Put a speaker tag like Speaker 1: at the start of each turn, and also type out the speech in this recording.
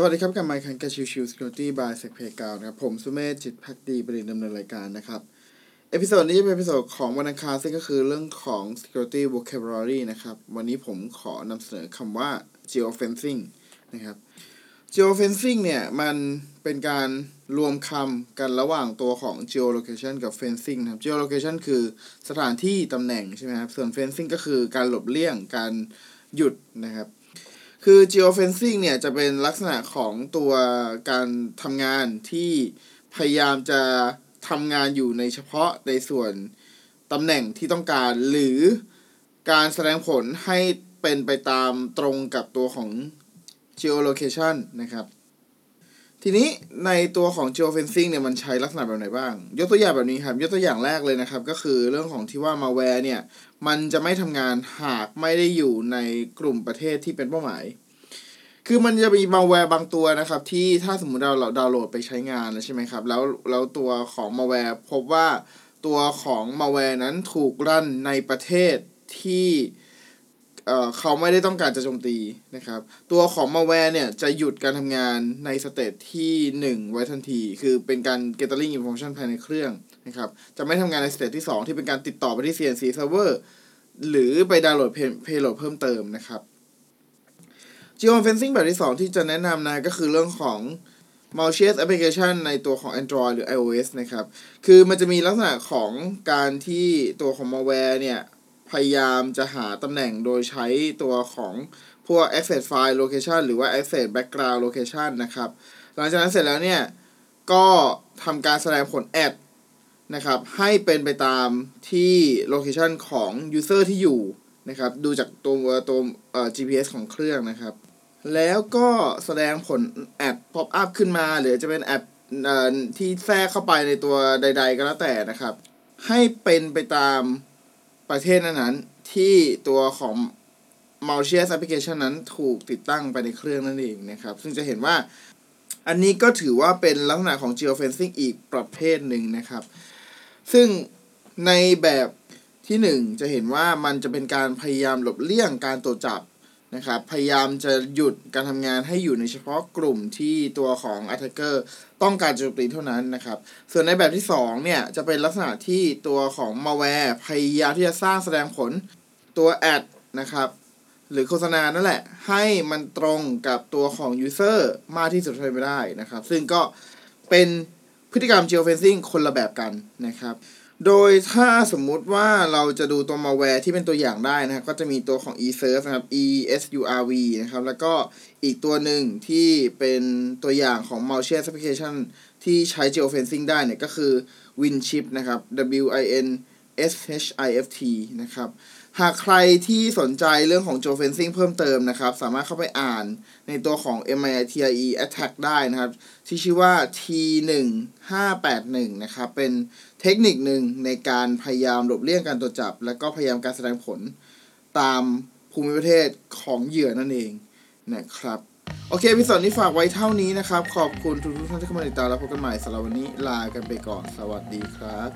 Speaker 1: สวัสดีครับกับไมค์คันกับชิวชิว Security by s e c p a y กาวนะครับ ผมสุเมธจิตพักดีประเด็นดำเนินรายการนะครับ เอพิโซดนี้จะเป็นเอพิโซดของวันอังคารซึ่งก็คือเรื่องของ security vocabulary นะครับ วันนี้ผมขอนำเสนอคำว่า geofencing นะครับ geofencing เนี่ย มันเป็นการรวมคำกันระหว่างตัวของ geolocation กับ fencing นะครับ geolocation คือสถานที่ตำแหน่งใช่ไหมครับ ส่วน fencing ก็คือการหลบเลี่ยงการหยุดนะครับ คือ geofencing เนี่ยจะเป็นลักษณะของตัวการทำงานที่พยายามจะทำงานอยู่ในเฉพาะในส่วนตำแหน่งที่ต้องการ หรือการแสดงผลให้เป็นไปตามตรงกับตัวของ geolocation นะครับ ทีนี้ในตัวของ geofencing เนี่ยมันใช้ลักษณะแบบไหนบ้าง ยกตัวอย่างแบบนี้ครับ ยกตัวอย่างแรกเลยนะครับ ก็คือเรื่องของที่ว่า malware เนี่ย มันจะไม่ทำงานหากไม่ได้อยู่ในกลุ่มประเทศที่เป็นเป้าหมาย คือมันจะมี malware บางตัวนะครับ ที่ถ้าสมมติเราเราดาวน์โหลดไปใช้งานแล้วใช่ไหมครับ แล้วแล้วตัวของ malware พบว่าตัวของ malware นั้นถูก run ในประเทศที่ เขาไม่ได้ต้องการจะโจมตีนะครับ ตัวของมาแวร์เนี่ยจะหยุดการทำงานใน stage ที่ 1 ไว้ทันที คือเป็นการ gathering information ภายในเครื่องนะครับ จะไม่ทำงานใน stage ที่ 2 ที่เป็นการติดต่อไปที่ CNC server หรือไปดาวน์โหลด payload เพิ่มเติมนะครับ geofencing แบบที่ 2 ที่จะแนะนำนะก็คือเรื่องของ malicious application ในตัวของ Android หรือ iOS นะครับ คือมันจะมีลักษณะของการที่ตัวของ malware เนี่ย พยายามจะหาตำแหน่งโดยใช้ตัวของพวก access fine location หรือว่า access background location นะครับ หลังจากนั้นเสร็จแล้วเนี่ย ก็ทำการแสดงผลแอดนะครับ ให้เป็นไปตามที่ location ของ user ที่อยู่นะครับ ดูจากตัวตัวเอ่อ GPS ของเครื่องนะครับ แล้วก็แสดงผลแอด pop up ขึ้นมา หรือจะเป็นแอดที่แทรกเข้าไปในตัวใด ๆ ก็แล้วแต่นะครับ ให้เป็นไปตาม ประเทศนั้นๆที่ตัวของ malicious application นั้นถูกติดตั้งไปในเครื่องนั่นเองนะครับ ซึ่งจะเห็นว่าอันนี้ก็ถือว่าเป็นลักษณะของ geofencing อีกประเภทหนึ่งนะครับ ซึ่งในแบบที่หนึ่งจะเห็นว่ามันจะเป็นการพยายามหลบเลี่ยงการตรวจจับ นะครับพยายามจะหยุดการทำงานให้อยู่ในเฉพาะกลุ่มที่ตัวของ attacker ต้องการโจมตีเท่านั้นนะครับ ส่วนในแบบที่ 2 เนี่ย จะเป็นลักษณะที่ตัวของ malware พยายามที่จะสร้างแสดงผลตัวแอดนะครับหรือโฆษณานั่นแหละ ให้มันตรงกับตัวของ user มากที่สุดเท่าที่ได้นะครับ ซึ่งก็เป็นพฤติกรรม geofencing คนละแบบกันนะครับ โดยถ้าสมมุติว่าเราจะดูตัว malware ที่เป็นตัวอย่างได้นะครับ ก็จะมีตัวของ eSurf นะครับ e s u r v นะครับ แล้วก็อีกตัวหนึ่งที่เป็นตัวอย่างของ malicious application ที่ใช้ geofencing ได้เนี่ยก็คือ winchip นะครับ w i n s h i f t นะครับ หากใครที่สนใจเรื่องของ geofencing เพิ่มเติมนะครับ สามารถเข้าไปอ่านในตัวของ MITIE Attack ได้นะครับ ที่ชื่อว่า T1581 นะครับ เป็นเทคนิคหนึ่งในการพยายามหลบเลี่ยงการตรวจจับ และก็พยายามการแสดงผลตามภูมิประเทศของเหยื่อนั่นเองนะครับ โอเคพิสดนี้ฝากไว้เท่านี้นะครับ ขอบคุณทุกท่านที่เข้ามาติดตามแล้วพบกันใหม่สำหรับวันนี้ลากันไปก่อน สวัสดีครับ